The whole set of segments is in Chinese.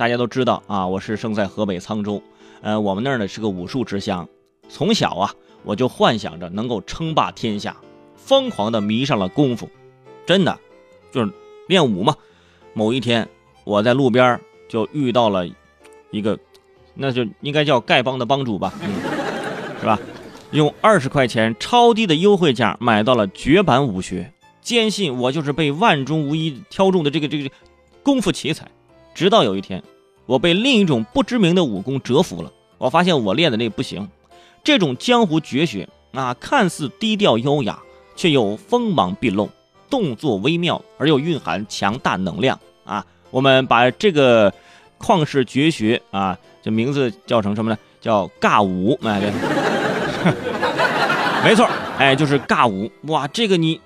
大家都知道啊，我是生在河北沧州，呃，我们那儿呢是个武术之乡，从小啊我就幻想着能够称霸天下，疯狂的迷上了功夫，真的就是练武嘛。某一天我在路边就遇到了一个，那就应该叫丐帮的帮主吧，嗯，是吧？用二十块钱超低的优惠价买到了绝版武学，坚信我就是被万中无一挑中的这个这个功夫奇才。直到有一天，我被另一种不知名的武功折服了。我发现我练的那不行，这种江湖绝学啊，看似低调优雅，却又锋芒毕露，动作微妙而又蕴含强大能量啊！我们把这个旷世绝学啊，这名字叫成什么呢？叫尬舞。哎，对，没错，哎，就是尬舞。哇，这个你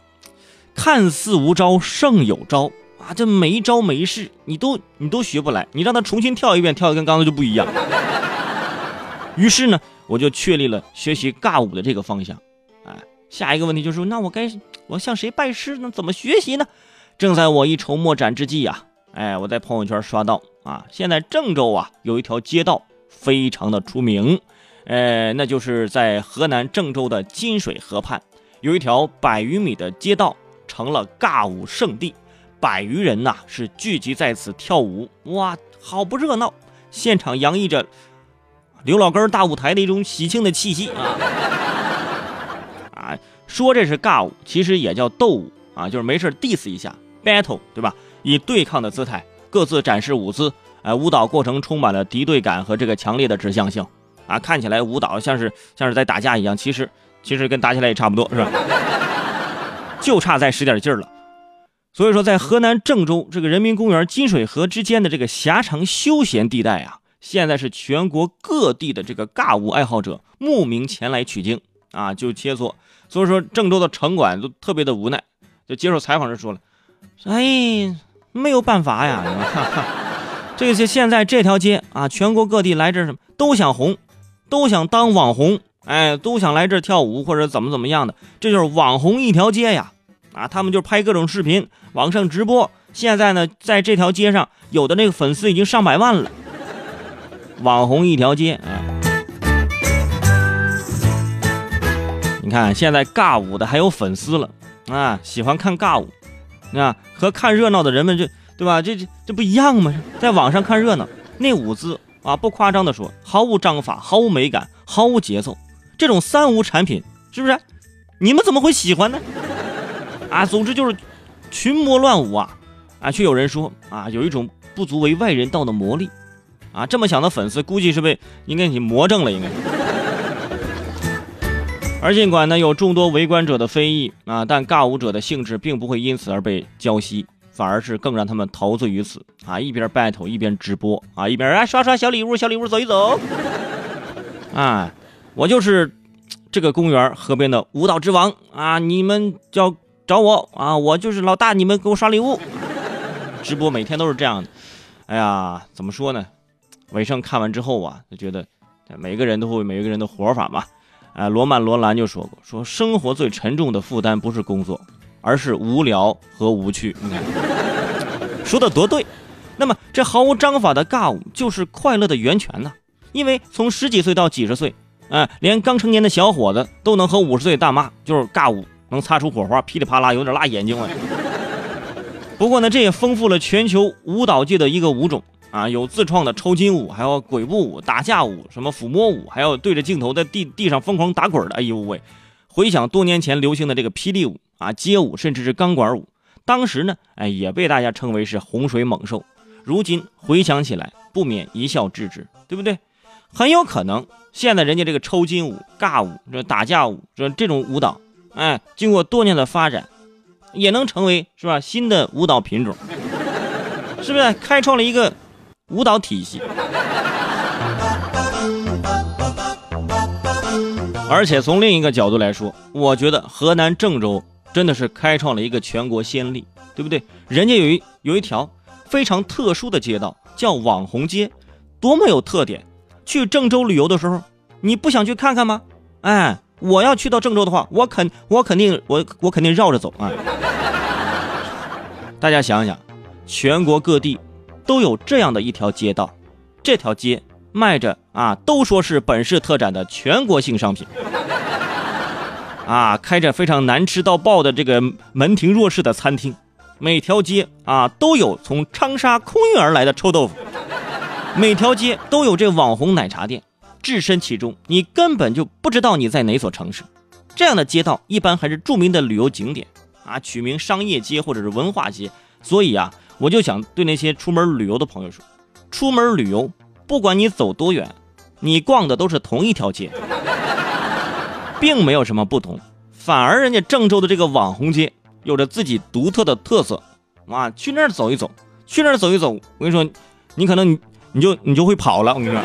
看似无招胜有招。啊，这每一招每一式，你都你都学不来，你让他重新跳一遍，跳的跟刚才就不一样。于是呢，我就确立了学习尬舞的这个方向。哎，下一个问题就是，那我该我向谁拜师呢？怎么学习呢？正在我一筹莫展之际呀，哎，我在朋友圈刷到啊，现在郑州啊有一条街道非常的出名，呃，那就是在河南郑州的金水河畔，有一条百余米的街道成了尬舞圣地。百余人呐，是聚集在此跳舞，哇，好不热闹！现场洋溢着刘老根大舞台的一种喜庆的气息啊！啊，说这是尬舞，其实也叫斗舞啊，就是没事 diss 一下，battle，对吧？以对抗的姿态，各自展示舞姿，哎，舞蹈过程充满了敌对感和这个强烈的指向性啊！看起来舞蹈像是像是在打架一样，其实其实跟打起来也差不多，是吧？就差再使点劲儿了。所以说，在河南郑州这个人民公园金水河之间的这个狭长休闲地带啊，现在是全国各地的这个尬舞爱好者慕名前来取经啊，就切磋。所以说，郑州的城管都特别的无奈，就接受采访时说了：“哎，没有办法呀，这个现在这条街啊，全国各地来这什么都想红，都想当网红，哎，都想来这跳舞或者怎么怎么样的，这就是网红一条街呀。”啊，他们就拍各种视频，网上直播。现在呢，在这条街上，有的那个粉丝已经上百万了。网红一条街，哎，你看现在尬舞的还有粉丝了啊，喜欢看尬舞，啊，和看热闹的人们这对吧？这这这不一样吗？在网上看热闹，那舞姿啊，不夸张的说，毫无章法，毫无美感，毫无节奏，这种三无产品，是不是？你们怎么会喜欢呢？啊，总之就是群魔乱舞啊，啊，却有人说啊，有一种不足为外人道的魔力，啊，这么想的粉丝估计是被应该你魔怔了，应该。而尽管呢有众多围观者的非议啊，但尬舞者的兴致并不会因此而被浇熄，反而是更让他们陶醉于此啊，一边 battle 一边直播啊，一边啊刷刷小礼物，小礼物走一走。啊，我就是这个公园河边的舞蹈之王啊，你们叫。找我啊！我就是老大，你们给我刷礼物。直播每天都是这样的。哎呀，怎么说呢？伟盛看完之后啊，就觉得每个人都会每一个人的活法嘛。哎，罗曼·罗兰就说过：“说生活最沉重的负担不是工作，而是无聊和无趣。”你看，说的多对。那么，这毫无章法的尬舞就是快乐的源泉呢？因为从十几岁到几十岁，哎，连刚成年的小伙子都能和五十岁大妈就是尬舞。能擦出火花，噼里啪啦，有点辣眼睛了。不过呢，这也丰富了全球舞蹈界的一个舞种啊，有自创的抽筋舞，还有鬼步舞、打架舞、什么抚摸舞，还有对着镜头在地地上疯狂打滚的。哎呦喂！回想多年前流行的这个霹雳舞啊、街舞，甚至是钢管舞，当时呢，哎，也被大家称为是洪水猛兽。如今回想起来，不免一笑置之，对不对？很有可能现在人家这个抽筋舞、尬舞、这打架舞，这这种舞蹈。哎，经过多年的发展，也能成为是吧新的舞蹈品种，是不是开创了一个舞蹈体系？而且从另一个角度来说，我觉得河南郑州真的是开创了一个全国先例，对不对？人家有一有一条非常特殊的街道叫网红街，多么有特点！去郑州旅游的时候，你不想去看看吗？哎。我要去到郑州的话，我肯我肯定我我肯定绕着走啊！大家想想，全国各地都有这样的一条街道，这条街卖着啊，都说是本市特展的全国性商品，啊，开着非常难吃到爆的这个门庭若市的餐厅，每条街啊都有从长沙空运而来的臭豆腐，每条街都有这网红奶茶店，置身其中，你根本就不知道你在哪所城市。这样的街道一般还是著名的旅游景点啊，取名商业街或者是文化街。所以啊，我就想对那些出门旅游的朋友说，出门旅游，不管你走多远，你逛的都是同一条街，并没有什么不同。反而人家郑州的这个网红街有着自己独特的特色啊，去那儿走一走，去那儿走一走，我跟你说，你可能你你就你就会跑了。我跟你说。